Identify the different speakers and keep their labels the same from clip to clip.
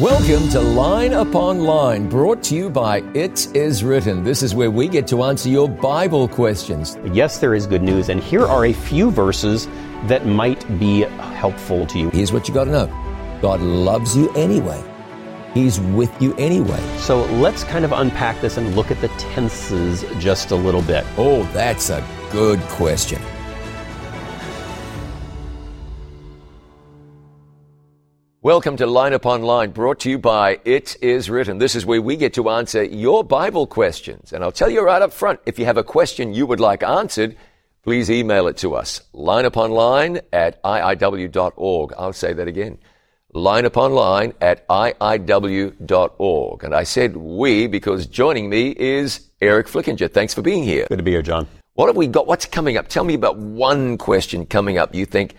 Speaker 1: Welcome to Line Upon Line, brought to you by It Is Written. This is where we get to answer your Bible questions.
Speaker 2: Yes, there is good news, and here are a few verses that might be helpful to you.
Speaker 1: Here's what you got to know God loves you anyway, He's with you anyway.
Speaker 2: So let's kind of unpack this and look at the tenses just a little bit.
Speaker 1: Oh, that's a good question. Welcome to Line Upon Line, brought to you by It Is Written. This is where we get to answer your Bible questions. And I'll tell you right up front, if you have a question you would like answered, please email it to us. Line upon line at iiw.org. I'll say that again. Line upon line at iiw.org. And I said we because joining me is Eric Flickinger. Thanks for being here.
Speaker 2: Good to be here, John.
Speaker 1: What have we got? What's coming up? Tell me about one question coming up you think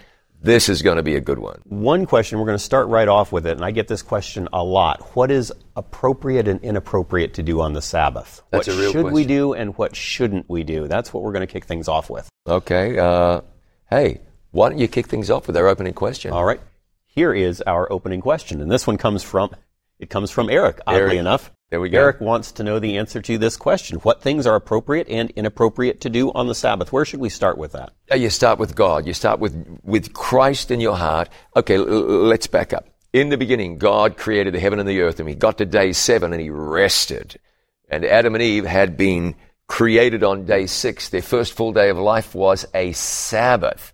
Speaker 1: this is going to be a good one.
Speaker 2: One question, we're going to start right off with it, and I get this question a lot. What is appropriate and inappropriate to do on the Sabbath?
Speaker 1: That's
Speaker 2: what
Speaker 1: a real
Speaker 2: should we do and what shouldn't we do? That's what we're going to kick things off with.
Speaker 1: Okay. Uh, hey, why don't you kick things off with our opening question?
Speaker 2: All right. Here is our opening question, and this one comes from it comes from Eric. Oddly
Speaker 1: Eric.
Speaker 2: enough,
Speaker 1: There we go.
Speaker 2: Eric wants to know the answer to this question: What things are appropriate and inappropriate to do on the Sabbath? Where should we start with that?
Speaker 1: Uh, You start with God. You start with, with Christ in your heart. Okay, l- l- let's back up. In the beginning, God created the heaven and the earth, and He got to day seven and He rested. And Adam and Eve had been created on day six. Their first full day of life was a Sabbath.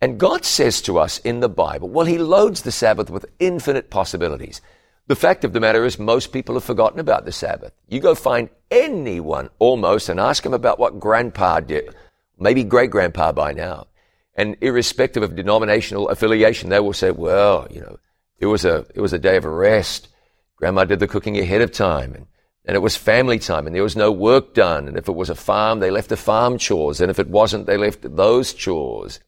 Speaker 1: And God says to us in the Bible, well, He loads the Sabbath with infinite possibilities. The fact of the matter is, most people have forgotten about the Sabbath. You go find anyone almost and ask them about what grandpa did, maybe great grandpa by now. And irrespective of denominational affiliation, they will say, well, you know, it was a, it was a day of rest. Grandma did the cooking ahead of time and, and it was family time and there was no work done. And if it was a farm, they left the farm chores. And if it wasn't, they left those chores.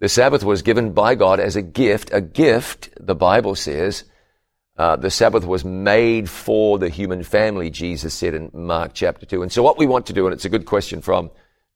Speaker 1: The Sabbath was given by God as a gift, a gift, the Bible says. Uh, the Sabbath was made for the human family, Jesus said in Mark chapter 2. And so what we want to do, and it's a good question from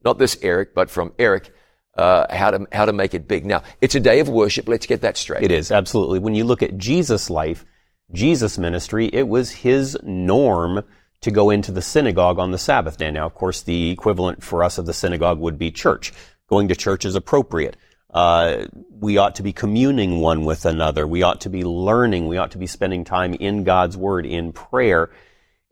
Speaker 1: not this Eric, but from Eric, uh, how to, how to make it big. Now, it's a day of worship. Let's get that straight.
Speaker 2: It is absolutely. When you look at Jesus' life, Jesus' ministry, it was his norm to go into the synagogue on the Sabbath day. Now, of course, the equivalent for us of the synagogue would be church. Going to church is appropriate. Uh, we ought to be communing one with another. We ought to be learning. We ought to be spending time in God's Word, in prayer,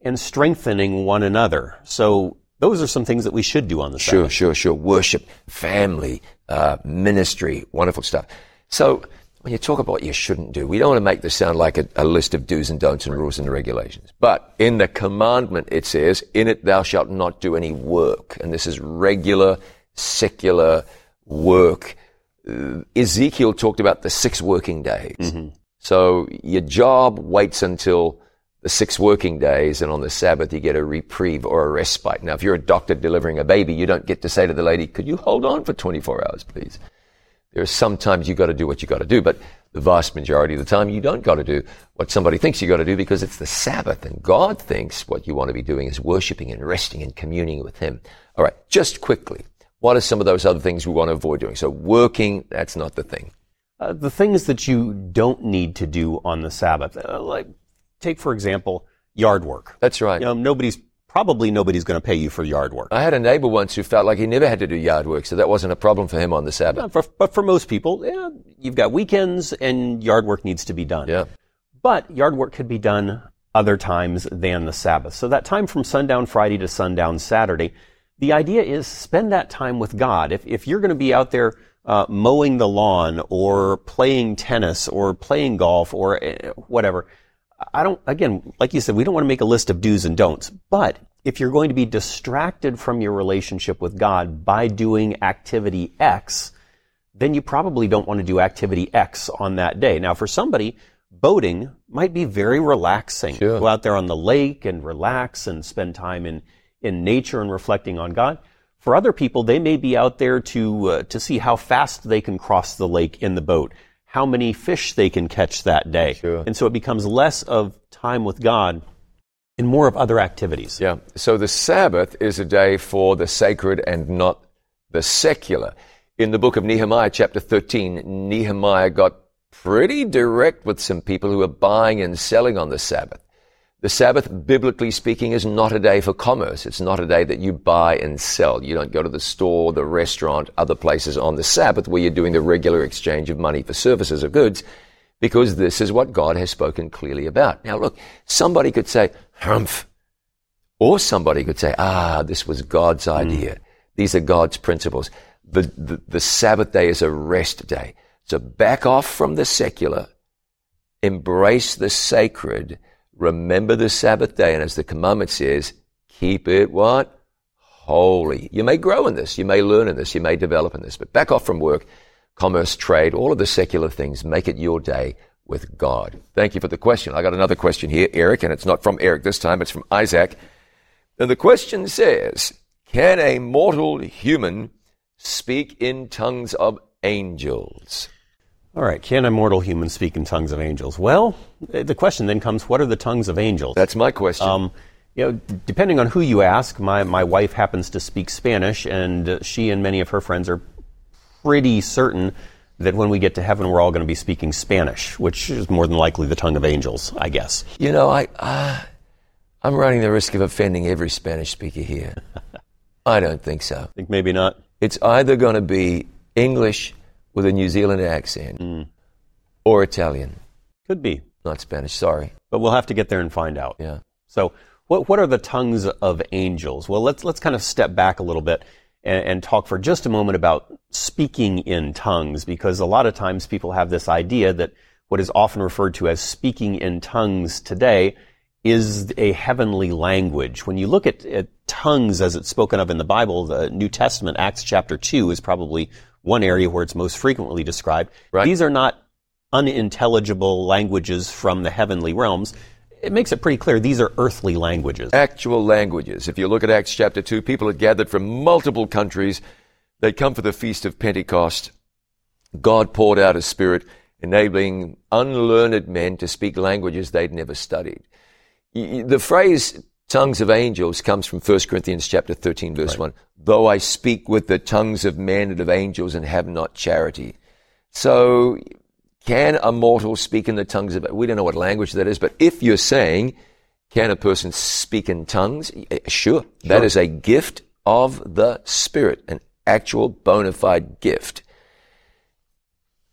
Speaker 2: and strengthening one another. So those are some things that we should do on the
Speaker 1: Sure,
Speaker 2: Sabbath.
Speaker 1: sure, sure. Worship, family, uh, ministry, wonderful stuff. So when you talk about what you shouldn't do, we don't want to make this sound like a, a list of do's and don'ts and rules and regulations. But in the commandment, it says, in it thou shalt not do any work. And this is regular, secular work. Uh, Ezekiel talked about the six working days. So your job waits until the six working days, and on the Sabbath you get a reprieve or a respite. Now, if you're a doctor delivering a baby, you don't get to say to the lady, "Could you hold on for 24 hours, please?" There are sometimes you got to do what you got to do, but the vast majority of the time you don't got to do what somebody thinks you got to do because it's the Sabbath, and God thinks what you want to be doing is worshiping and resting and communing with Him. All right, just quickly, what are some of those other things we want to avoid doing? So working, that's not the thing.
Speaker 2: Uh, the things that you don't need to do on the Sabbath, uh, like take for example yard work.
Speaker 1: That's right.
Speaker 2: You know, nobody's probably nobody's going to pay you for yard work.
Speaker 1: I had a neighbor once who felt like he never had to do yard work, so that wasn't a problem for him on the Sabbath.
Speaker 2: Uh, for, but for most people, yeah, you've got weekends and yard work needs to be done.
Speaker 1: Yeah.
Speaker 2: But yard work could be done other times than the Sabbath. So that time from sundown Friday to sundown Saturday, the idea is spend that time with God. If, if you're going to be out there uh, mowing the lawn or playing tennis or playing golf or uh, whatever, I don't, again, like you said, we don't want to make a list of do's and don'ts, but if you're going to be distracted from your relationship with God by doing activity X, then you probably don't want to do activity X on that day. Now, for somebody, boating might be very relaxing.
Speaker 1: Sure.
Speaker 2: Go out there on the lake and relax and spend time in, in nature and reflecting on God. For other people, they may be out there to, uh, to see how fast they can cross the lake in the boat, how many fish they can catch that day.
Speaker 1: Sure.
Speaker 2: And so it becomes less of time with God and more of other activities.
Speaker 1: Yeah. So the Sabbath is a day for the sacred and not the secular. In the book of Nehemiah, chapter 13, Nehemiah got pretty direct with some people who are buying and selling on the Sabbath. The Sabbath, biblically speaking, is not a day for commerce. It's not a day that you buy and sell. You don't go to the store, the restaurant, other places on the Sabbath where you're doing the regular exchange of money for services or goods because this is what God has spoken clearly about. Now look, somebody could say, humph. Or somebody could say, ah, this was God's hmm. idea. Mm. These are God's principles. The, the, the Sabbath day is a rest day. So back off from the secular, embrace the sacred, remember the Sabbath day, and as the commandment says, keep it what? Holy. You may grow in this, you may learn in this, you may develop in this, but back off from work, commerce, trade, all of the secular things. Make it your day with God. Thank you for the question. I got another question here, Eric, and it's not from Eric this time, it's from Isaac. And the question says, can a mortal human speak in tongues of angels?
Speaker 2: All right, can immortal humans speak in tongues of angels? Well, the question then comes, what are the tongues of angels?
Speaker 1: That's my question. Um,
Speaker 2: you know, depending on who you ask, my, my wife happens to speak Spanish, and uh, she and many of her friends are pretty certain that when we get to heaven, we're all going to be speaking Spanish, which is more than likely the tongue of angels, I guess.
Speaker 1: You know, I, uh, I'm running the risk of offending every Spanish speaker here. I don't think so.
Speaker 2: I think maybe not?
Speaker 1: It's either going to be English with a New Zealand accent mm. or Italian.
Speaker 2: Could be.
Speaker 1: Not Spanish, sorry.
Speaker 2: But we'll have to get there and find out.
Speaker 1: Yeah.
Speaker 2: So, what, what are the tongues of angels? Well, let's, let's kind of step back a little bit and, and talk for just a moment about speaking in tongues, because a lot of times people have this idea that what is often referred to as speaking in tongues today is a heavenly language. When you look at, at, tongues as it's spoken of in the Bible, the New Testament, Acts chapter 2 is probably one area where it's most frequently described. Right. These are not unintelligible languages from the heavenly realms. It makes it pretty clear these are earthly languages.
Speaker 1: Actual languages. If you look at Acts chapter 2, people had gathered from multiple countries. They'd come for the feast of Pentecost. God poured out his spirit, enabling unlearned men to speak languages they'd never studied. The phrase tongues of angels comes from 1 Corinthians chapter 13 verse right. 1. Though I speak with the tongues of men and of angels and have not charity. So can a mortal speak in the tongues of, we don't know what language that is, but if you're saying, can a person speak in tongues? Sure. Eh, sure. That is a gift of the Spirit, an actual bona fide gift.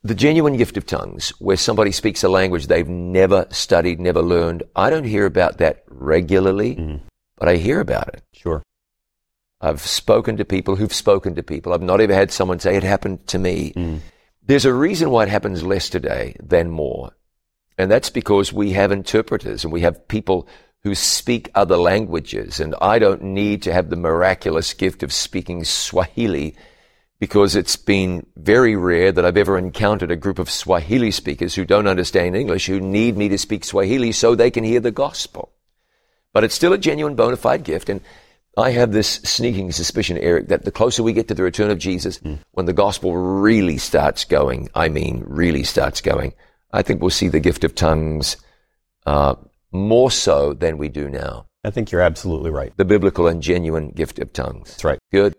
Speaker 1: The genuine gift of tongues, where somebody speaks a language they've never studied, never learned, I don't hear about that regularly, mm. but I hear about it.
Speaker 2: Sure.
Speaker 1: I've spoken to people who've spoken to people. I've not ever had someone say it happened to me. Mm. There's a reason why it happens less today than more. And that's because we have interpreters and we have people who speak other languages. And I don't need to have the miraculous gift of speaking Swahili because it's been very rare that I've ever encountered a group of Swahili speakers who don't understand English who need me to speak Swahili so they can hear the gospel. But it's still a genuine bona fide gift. And I have this sneaking suspicion, Eric, that the closer we get to the return of Jesus, mm. when the gospel really starts going, I mean, really starts going, I think we'll see the gift of tongues uh, more so than we do now.
Speaker 2: I think you're absolutely right.
Speaker 1: The biblical and genuine gift of tongues.
Speaker 2: That's right.
Speaker 1: Good.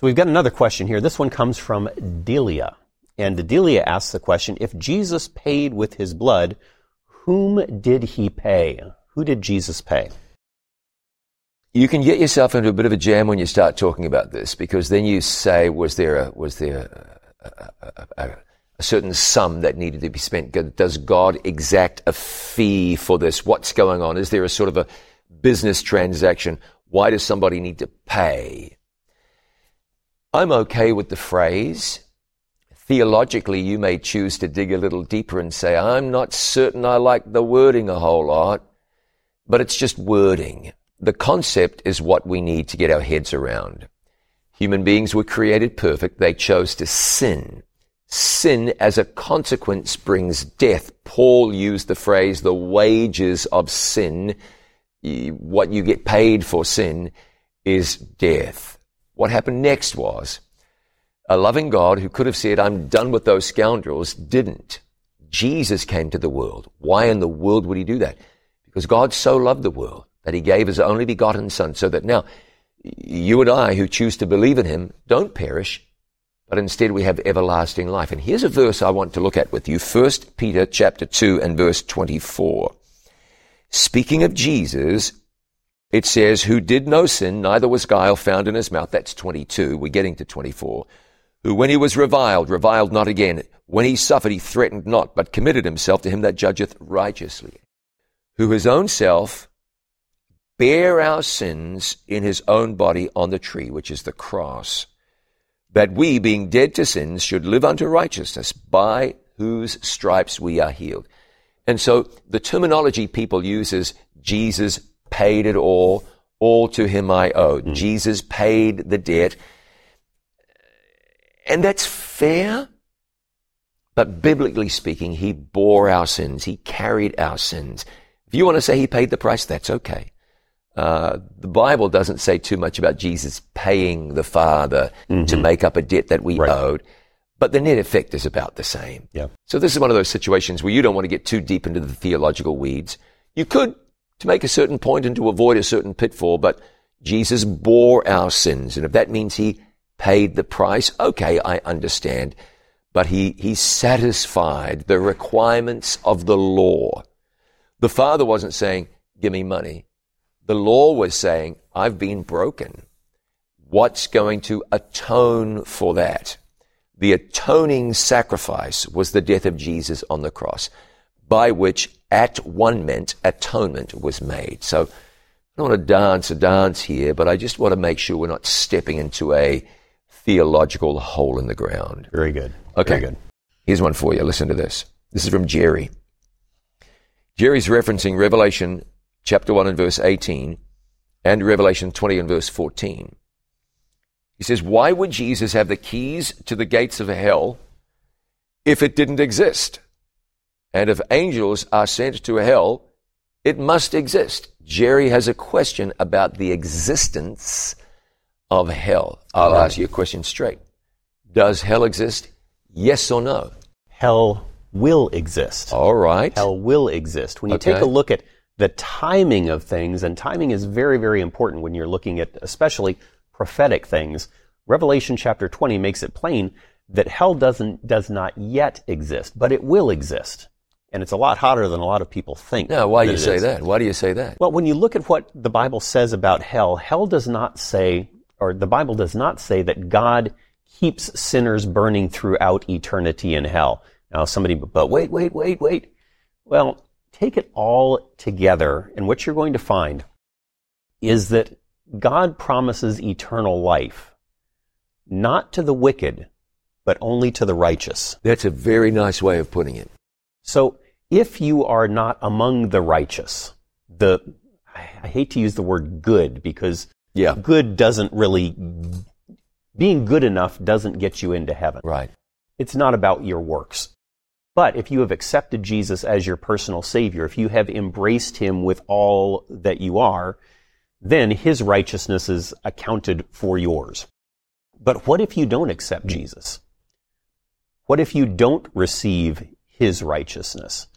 Speaker 2: So we've got another question here. This one comes from Delia. And Delia asks the question, if Jesus paid with his blood, whom did he pay? Who did Jesus pay?
Speaker 1: You can get yourself into a bit of a jam when you start talking about this because then you say, was there a, was there a, a, a, a certain sum that needed to be spent? Does God exact a fee for this? What's going on? Is there a sort of a business transaction? Why does somebody need to pay? I'm okay with the phrase. Theologically, you may choose to dig a little deeper and say, I'm not certain I like the wording a whole lot, but it's just wording. The concept is what we need to get our heads around. Human beings were created perfect. They chose to sin. Sin as a consequence brings death. Paul used the phrase, the wages of sin, what you get paid for sin, is death. What happened next was a loving God who could have said, I'm done with those scoundrels, didn't. Jesus came to the world. Why in the world would he do that? Because God so loved the world that he gave his only begotten son so that now you and I who choose to believe in him don't perish, but instead we have everlasting life. And here's a verse I want to look at with you. 1 Peter chapter 2 and verse 24. Speaking of Jesus, it says, who did no sin, neither was guile found in his mouth. That's 22. We're getting to 24. Who when he was reviled, reviled not again. When he suffered, he threatened not, but committed himself to him that judgeth righteously. Who his own self bare our sins in his own body on the tree, which is the cross, that we, being dead to sins, should live unto righteousness, by whose stripes we are healed. And so the terminology people use is Jesus paid it all, all to him I owe. Mm. Jesus paid the debt. And that's fair. But biblically speaking, he bore our sins. He carried our sins. If you want to say he paid the price, that's okay. Uh, the Bible doesn't say too much about Jesus paying the Father mm-hmm. to make up a debt that we right. owed, but the net effect is about the same.
Speaker 2: Yeah.
Speaker 1: So this is one of those situations where you don't want to get too deep into the theological weeds. You could to make a certain point and to avoid a certain pitfall, but Jesus bore our sins, and if that means he paid the price, okay, I understand. But he, he satisfied the requirements of the law. The Father wasn't saying, give me money. The law was saying, I've been broken. What's going to atone for that? The atoning sacrifice was the death of Jesus on the cross, by which at one meant atonement was made. So I don't want to dance a dance here, but I just want to make sure we're not stepping into a theological hole in the ground.
Speaker 2: Very good.
Speaker 1: Okay.
Speaker 2: Very good.
Speaker 1: Here's one for you. Listen to this. This is from Jerry. Jerry's referencing Revelation chapter 1 and verse 18 and Revelation 20 and verse 14. He says, Why would Jesus have the keys to the gates of hell if it didn't exist? And if angels are sent to hell, it must exist. Jerry has a question about the existence of hell. I'll right. ask you a question straight. Does hell exist? Yes or no?
Speaker 2: Hell will exist.
Speaker 1: All right.
Speaker 2: Hell will exist. When you okay. take a look at the timing of things, and timing is very, very important when you're looking at especially prophetic things. Revelation chapter 20 makes it plain that hell doesn't, does not yet exist, but it will exist. And it's a lot hotter than a lot of people think.
Speaker 1: Now, why do you say is. that? Why do you say that?
Speaker 2: Well, when you look at what the Bible says about hell, hell does not say, or the Bible does not say that God keeps sinners burning throughout eternity in hell. Now, somebody, but wait, wait, wait, wait. Well, take it all together, and what you're going to find is that God promises eternal life, not to the wicked, but only to the righteous.
Speaker 1: That's a very nice way of putting it.
Speaker 2: So, if you are not among the righteous, the I hate to use the word good because
Speaker 1: yeah.
Speaker 2: good doesn't really being good enough doesn't get you into heaven.
Speaker 1: Right.
Speaker 2: It's not about your works. But if you have accepted Jesus as your personal Savior, if you have embraced Him with all that you are, then His righteousness is accounted for yours. But what if you don't accept hmm. Jesus? What if you don't receive His righteousness?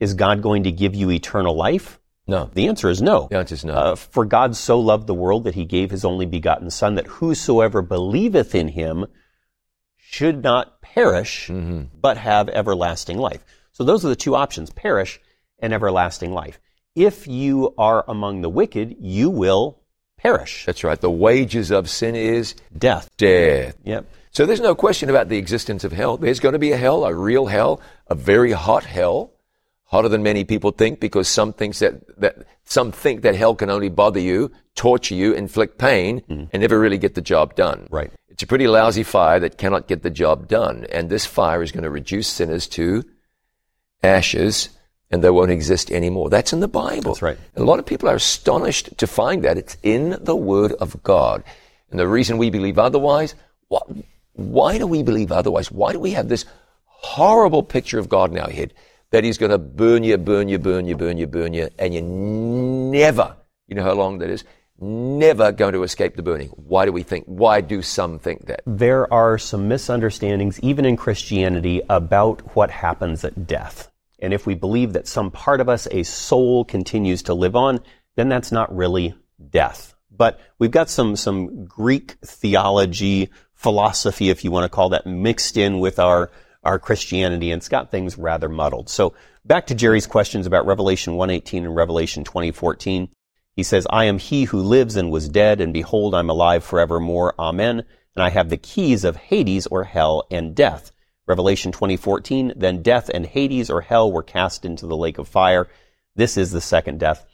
Speaker 2: Is God going to give you eternal life?
Speaker 1: No.
Speaker 2: The answer is no.
Speaker 1: The answer is no. Uh,
Speaker 2: for God so loved the world that he gave his only begotten Son, that whosoever believeth in him should not perish, mm-hmm. but have everlasting life. So those are the two options perish and everlasting life. If you are among the wicked, you will perish.
Speaker 1: That's right. The wages of sin is
Speaker 2: death.
Speaker 1: Death.
Speaker 2: Yep.
Speaker 1: So there's no question about the existence of hell. There's going to be a hell, a real hell, a very hot hell, hotter than many people think because some thinks that, that some think that hell can only bother you, torture you, inflict pain, mm. and never really get the job done.
Speaker 2: Right.
Speaker 1: It's a pretty lousy fire that cannot get the job done. And this fire is going to reduce sinners to ashes and they won't exist anymore. That's in the Bible.
Speaker 2: That's right.
Speaker 1: A lot of people are astonished to find that. It's in the Word of God. And the reason we believe otherwise, what, why do we believe otherwise? Why do we have this horrible picture of God in our head that He's going to burn you, burn you, burn you, burn you, burn you, and you never, you know how long that is? never going to escape the burning. Why do we think, why do some think that?
Speaker 2: There are some misunderstandings, even in Christianity, about what happens at death. And if we believe that some part of us, a soul, continues to live on, then that's not really death. But we've got some, some Greek theology philosophy, if you want to call that, mixed in with our, our Christianity, and it's got things rather muddled. So back to Jerry's questions about Revelation 118 and Revelation 2014. He says, I am he who lives and was dead, and behold, I'm alive forevermore. Amen. And I have the keys of Hades or hell and death. Revelation 2014, then death and Hades or hell were cast into the lake of fire. This is the second death.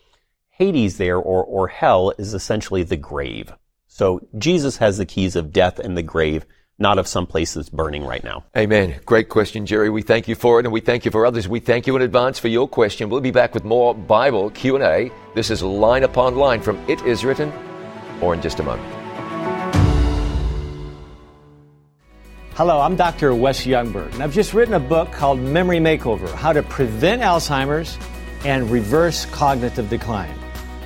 Speaker 2: Hades there or, or hell is essentially the grave. So Jesus has the keys of death and the grave, not of some place that's burning right now.
Speaker 1: Amen. Great question, Jerry. We thank you for it and we thank you for others. We thank you in advance for your question. We'll be back with more Bible Q&A. This is line upon line from It Is Written or in just a moment.
Speaker 3: Hello, I'm Dr. Wes Youngberg, and I've just written a book called Memory Makeover How to Prevent Alzheimer's and Reverse Cognitive Decline.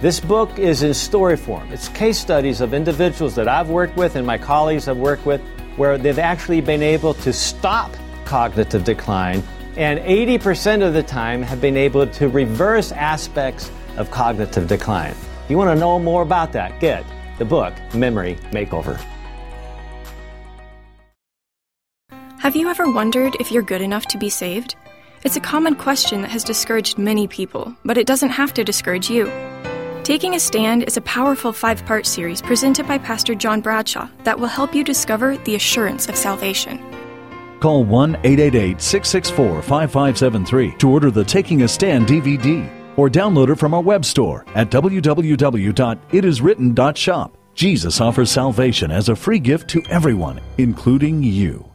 Speaker 3: This book is in story form. It's case studies of individuals that I've worked with and my colleagues have worked with where they've actually been able to stop cognitive decline, and 80% of the time have been able to reverse aspects of cognitive decline. If you want to know more about that, get the book Memory Makeover.
Speaker 4: Have you ever wondered if you're good enough to be saved? It's a common question that has discouraged many people, but it doesn't have to discourage you. Taking a Stand is a powerful five part series presented by Pastor John Bradshaw that will help you discover the assurance of salvation.
Speaker 5: Call 1 888 664 5573 to order the Taking a Stand DVD or download it from our web store at www.itiswritten.shop. Jesus offers salvation as a free gift to everyone, including you.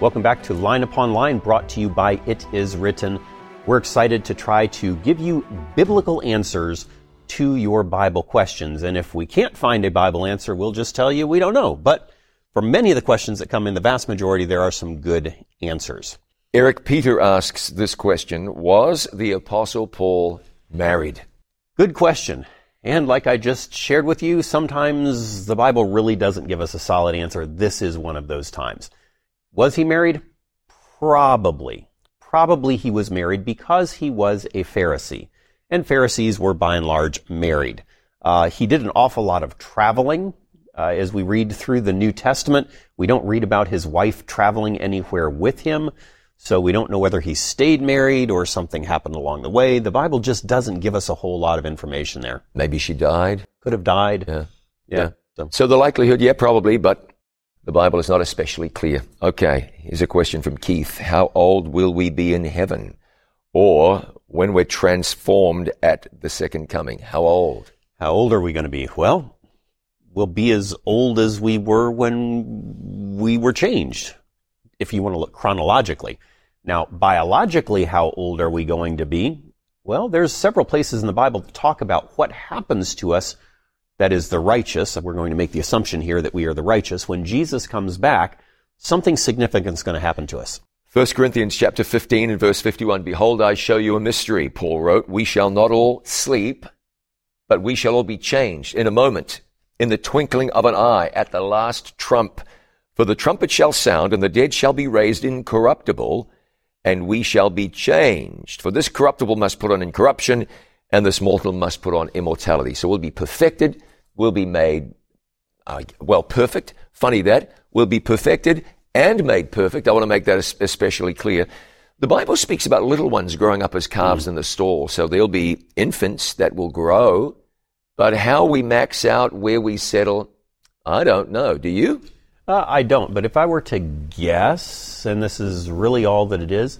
Speaker 2: Welcome back to Line Upon Line, brought to you by It Is Written. We're excited to try to give you biblical answers to your Bible questions. And if we can't find a Bible answer, we'll just tell you we don't know. But for many of the questions that come in, the vast majority, there are some good answers.
Speaker 1: Eric Peter asks this question Was the Apostle Paul married?
Speaker 2: Good question. And like I just shared with you, sometimes the Bible really doesn't give us a solid answer. This is one of those times. Was he married? Probably. Probably he was married because he was a Pharisee. And Pharisees were by and large married. Uh, he did an awful lot of traveling. Uh, as we read through the New Testament, we don't read about his wife traveling anywhere with him. So we don't know whether he stayed married or something happened along the way. The Bible just doesn't give us a whole lot of information there.
Speaker 1: Maybe she died.
Speaker 2: Could have died.
Speaker 1: Yeah.
Speaker 2: Yeah.
Speaker 1: Yeah.
Speaker 2: So,
Speaker 1: So the likelihood, yeah, probably, but the Bible is not especially clear. Okay, here's a question from Keith. How old will we be in heaven? Or when we're transformed at the second coming? How old?
Speaker 2: how old are we going to be? Well, we'll be as old as we were when we were changed, if you want to look chronologically. Now, biologically, how old are we going to be? Well, there's several places in the Bible that talk about what happens to us that is the righteous. We're going to make the assumption here that we are the righteous. When Jesus comes back, something significant is going to happen to us.
Speaker 1: 1 Corinthians chapter 15 and verse 51. Behold, I show you a mystery, Paul wrote. We shall not all sleep, but we shall all be changed in a moment, in the twinkling of an eye, at the last trump. For the trumpet shall sound, and the dead shall be raised incorruptible, and we shall be changed. For this corruptible must put on incorruption, and this mortal must put on immortality. So we'll be perfected, we'll be made, uh, well, perfect. Funny that. We'll be perfected and made perfect. I want to make that especially clear. The Bible speaks about little ones growing up as calves in the stall. So there'll be infants that will grow, but how we max out, where we settle, I don't know. Do you?
Speaker 2: Uh, I don't, but if I were to guess, and this is really all that it is,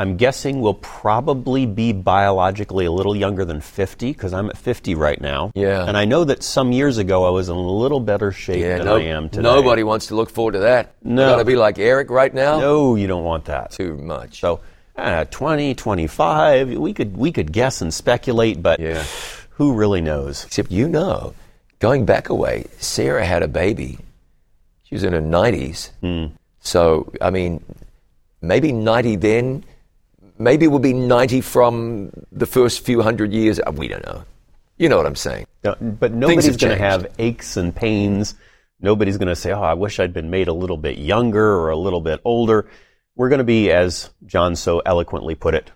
Speaker 2: I'm guessing we'll probably be biologically a little younger than 50 because I'm at 50 right now.
Speaker 1: Yeah.
Speaker 2: And I know that some years ago I was in a little better shape than
Speaker 1: no-
Speaker 2: I am today.
Speaker 1: nobody wants to look forward to that.
Speaker 2: No.
Speaker 1: Got to be like Eric right now?
Speaker 2: No, you don't want that.
Speaker 1: Too much.
Speaker 2: So, uh, 20, 25, we could we could guess and speculate, but
Speaker 1: Yeah.
Speaker 2: who really knows?
Speaker 1: Except you know, going back away, Sarah had a baby. She was in her 90s. So, I mean, maybe 90 then. Maybe we'll be 90 from the first few hundred years. Uh, We don't know. You know what I'm saying.
Speaker 2: No, but nobody's going to have aches and pains. Nobody's going to say, "Oh, I wish I'd been made a little bit younger or a little bit older." We're going to be, as John so eloquently put it,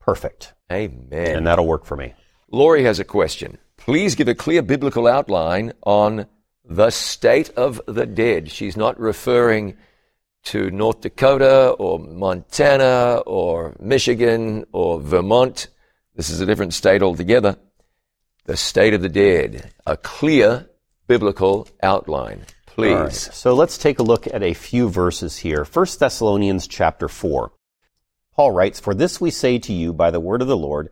Speaker 2: perfect,
Speaker 1: Amen.
Speaker 2: and that'll work for me.
Speaker 1: Lori has a question. please give a clear biblical outline on the state of the dead. She's not referring to North Dakota or Montana or Michigan or Vermont. This is a different state altogether. The state of the dead. A clear biblical outline. Please.
Speaker 2: So let's take a look at a few verses here. 1 Thessalonians chapter 4. Paul writes, For this we say to you by the word of the Lord,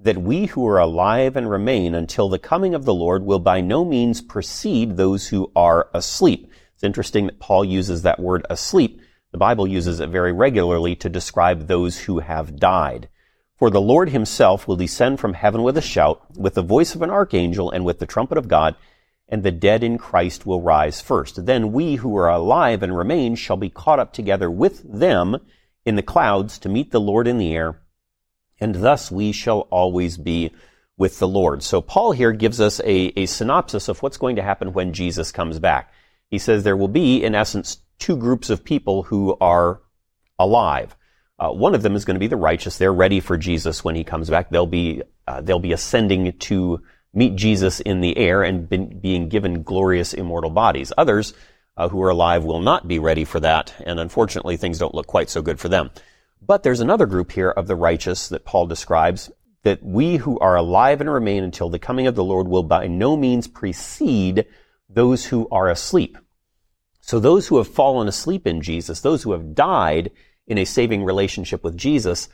Speaker 2: that we who are alive and remain until the coming of the Lord will by no means precede those who are asleep. It's interesting that Paul uses that word asleep. The Bible uses it very regularly to describe those who have died. For the Lord himself will descend from heaven with a shout, with the voice of an archangel, and with the trumpet of God, and the dead in Christ will rise first. Then we who are alive and remain shall be caught up together with them in the clouds to meet the Lord in the air and thus we shall always be with the Lord. So Paul here gives us a, a synopsis of what's going to happen when Jesus comes back. He says there will be, in essence, two groups of people who are alive. Uh, one of them is going to be the righteous. They're ready for Jesus when he comes back. They'll be uh, they'll be ascending to meet Jesus in the air and been, being given glorious immortal bodies. Others uh, who are alive will not be ready for that, and unfortunately, things don't look quite so good for them. But there's another group here of the righteous that Paul describes that we who are alive and remain until the coming of the Lord will by no means precede those who are asleep. So those who have fallen asleep in Jesus, those who have died in a saving relationship with Jesus,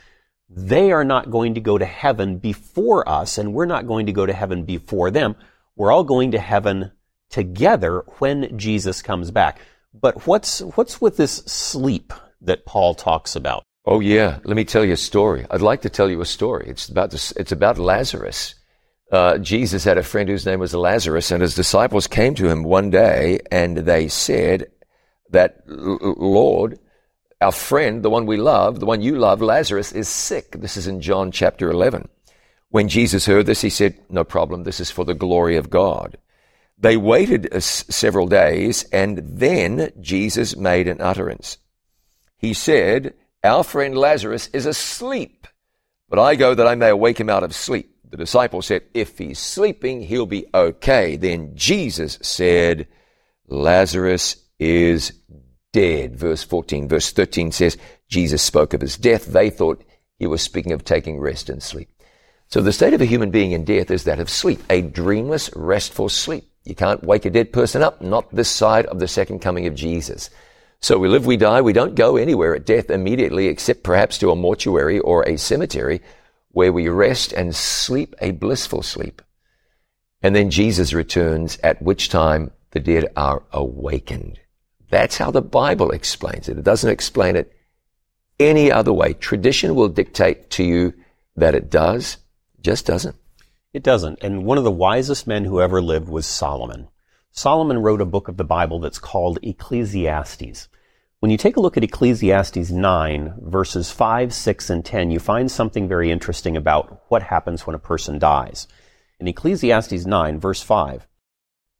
Speaker 2: they are not going to go to heaven before us, and we're not going to go to heaven before them. We're all going to heaven together when Jesus comes back. But what's, what's with this sleep that Paul talks about?
Speaker 1: Oh yeah, let me tell you a story. I'd like to tell you a story. It's about this, it's about Lazarus. Uh, Jesus had a friend whose name was Lazarus, and his disciples came to him one day, and they said that Lord, our friend, the one we love, the one you love, Lazarus, is sick. This is in John chapter eleven. When Jesus heard this, he said, "No problem. This is for the glory of God." They waited uh, several days, and then Jesus made an utterance. He said our friend Lazarus is asleep, but I go that I may awake him out of sleep. The disciple said, If he's sleeping, he'll be okay. Then Jesus said, Lazarus is dead. Verse 14. Verse 13 says, Jesus spoke of his death. They thought he was speaking of taking rest and sleep. So the state of a human being in death is that of sleep, a dreamless, restful sleep. You can't wake a dead person up, not this side of the second coming of Jesus. So we live, we die, we don't go anywhere at death immediately except perhaps to a mortuary or a cemetery where we rest and sleep a blissful sleep. And then Jesus returns at which time the dead are awakened. That's how the Bible explains it. It doesn't explain it any other way. Tradition will dictate to you that it does, just doesn't.
Speaker 2: It doesn't. And one of the wisest men who ever lived was Solomon. Solomon wrote a book of the Bible that's called Ecclesiastes. When you take a look at Ecclesiastes 9, verses 5, 6, and 10, you find something very interesting about what happens when a person dies. In Ecclesiastes 9, verse 5,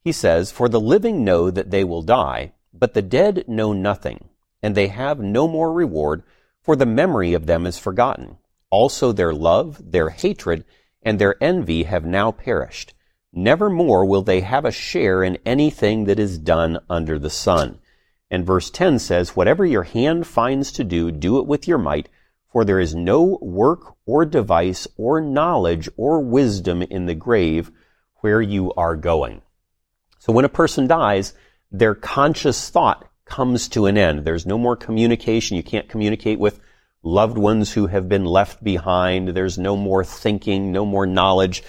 Speaker 2: he says, For the living know that they will die, but the dead know nothing, and they have no more reward, for the memory of them is forgotten. Also their love, their hatred, and their envy have now perished. Never more will they have a share in anything that is done under the sun. And verse 10 says, Whatever your hand finds to do, do it with your might, for there is no work or device or knowledge or wisdom in the grave where you are going. So when a person dies, their conscious thought comes to an end. There's no more communication. You can't communicate with loved ones who have been left behind. There's no more thinking, no more knowledge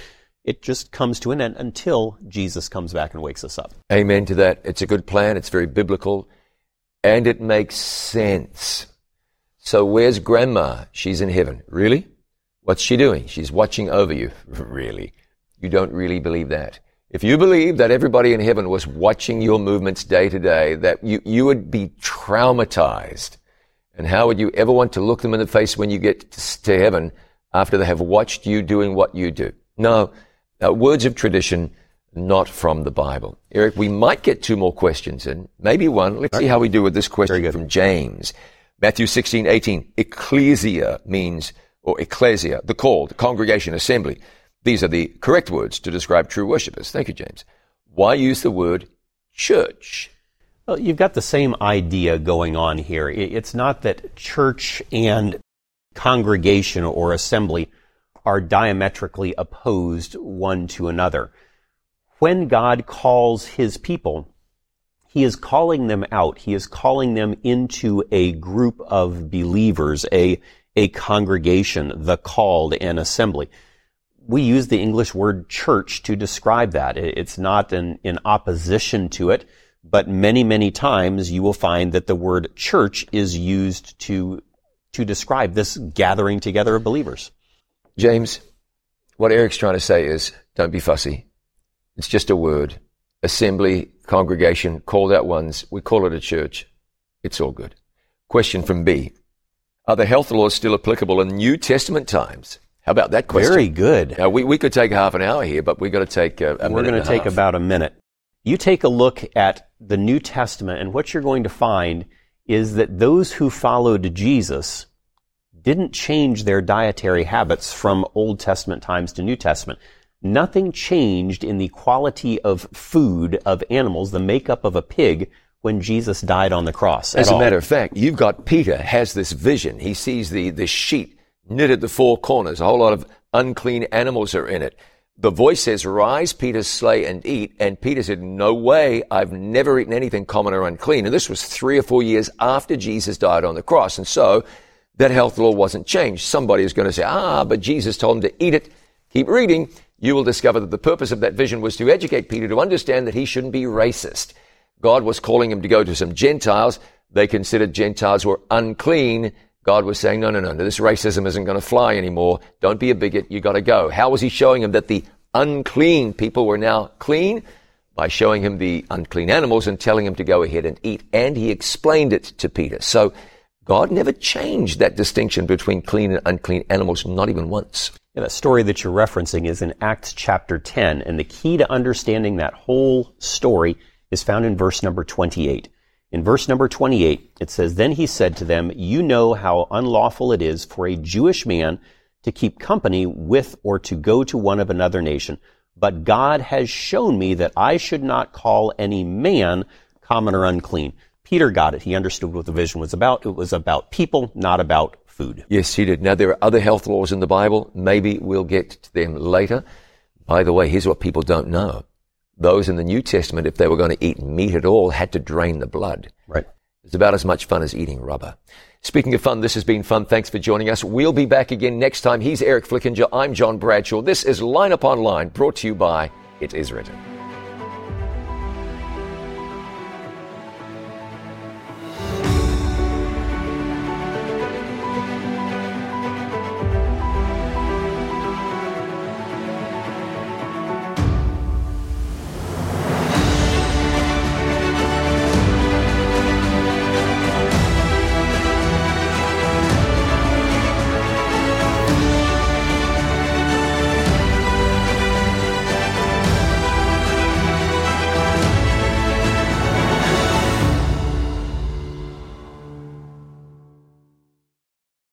Speaker 2: it just comes to an end until Jesus comes back and wakes us up.
Speaker 1: Amen to that. It's a good plan. It's very biblical and it makes sense. So where's grandma? She's in heaven. Really? What's she doing? She's watching over you. really? You don't really believe that. If you believe that everybody in heaven was watching your movements day to day, that you, you would be traumatized. And how would you ever want to look them in the face when you get to heaven after they have watched you doing what you do? No, uh, words of tradition, not from the Bible. Eric, we might get two more questions in, maybe one. Let's see how we do with this question from James. Matthew 16, 18. Ecclesia means, or ecclesia, the called, congregation, assembly. These are the correct words to describe true worshippers. Thank you, James. Why use the word church?
Speaker 2: Well, you've got the same idea going on here. It's not that church and congregation or assembly are diametrically opposed one to another. When God calls his people, he is calling them out. He is calling them into a group of believers, a, a congregation, the called, an assembly. We use the English word church to describe that. It's not in, in opposition to it, but many, many times you will find that the word church is used to, to describe this gathering together of believers.
Speaker 1: James, what Eric's trying to say is don't be fussy. It's just a word. Assembly, congregation, called out ones. We call it a church. It's all good. Question from B. Are the health laws still applicable in New Testament times? How about that question?
Speaker 2: Very good.
Speaker 1: Now, we, we could take half an hour here, but we've got to take a, a
Speaker 2: We're going to take
Speaker 1: half.
Speaker 2: about a minute. You take a look at the New Testament, and what you're going to find is that those who followed Jesus didn't change their dietary habits from Old Testament times to New Testament. Nothing changed in the quality of food of animals, the makeup of a pig, when Jesus died on the cross.
Speaker 1: As a
Speaker 2: all.
Speaker 1: matter of fact, you've got Peter has this vision. He sees the, the sheet knit at the four corners. A whole lot of unclean animals are in it. The voice says, rise, Peter, slay and eat. And Peter said, no way. I've never eaten anything common or unclean. And this was three or four years after Jesus died on the cross. And so that health law wasn't changed. Somebody is going to say, ah, but Jesus told him to eat it. Keep reading. You will discover that the purpose of that vision was to educate Peter to understand that he shouldn't be racist. God was calling him to go to some Gentiles. They considered Gentiles were unclean. God was saying, no, no, no, no, this racism isn't going to fly anymore. Don't be a bigot. You got to go. How was he showing him that the unclean people were now clean? By showing him the unclean animals and telling him to go ahead and eat. And he explained it to Peter. So God never changed that distinction between clean and unclean animals, not even once.
Speaker 2: Yeah, that story that you're referencing is in Acts chapter 10, and the key to understanding that whole story is found in verse number 28. In verse number 28, it says, Then he said to them, You know how unlawful it is for a Jewish man to keep company with or to go to one of another nation. But God has shown me that I should not call any man common or unclean. Peter got it. He understood what the vision was about. It was about people, not about food.
Speaker 1: Yes, he did. Now, there are other health laws in the Bible. Maybe we'll get to them later. By the way, here's what people don't know. Those in the New Testament, if they were going to eat meat at all, had to drain the blood.
Speaker 2: Right.
Speaker 1: It's about as much fun as eating rubber. Speaking of fun, this has been fun. Thanks for joining us. We'll be back again next time. He's Eric Flickinger. I'm John Bradshaw. This is Line Upon Line, brought to you by It Is Written.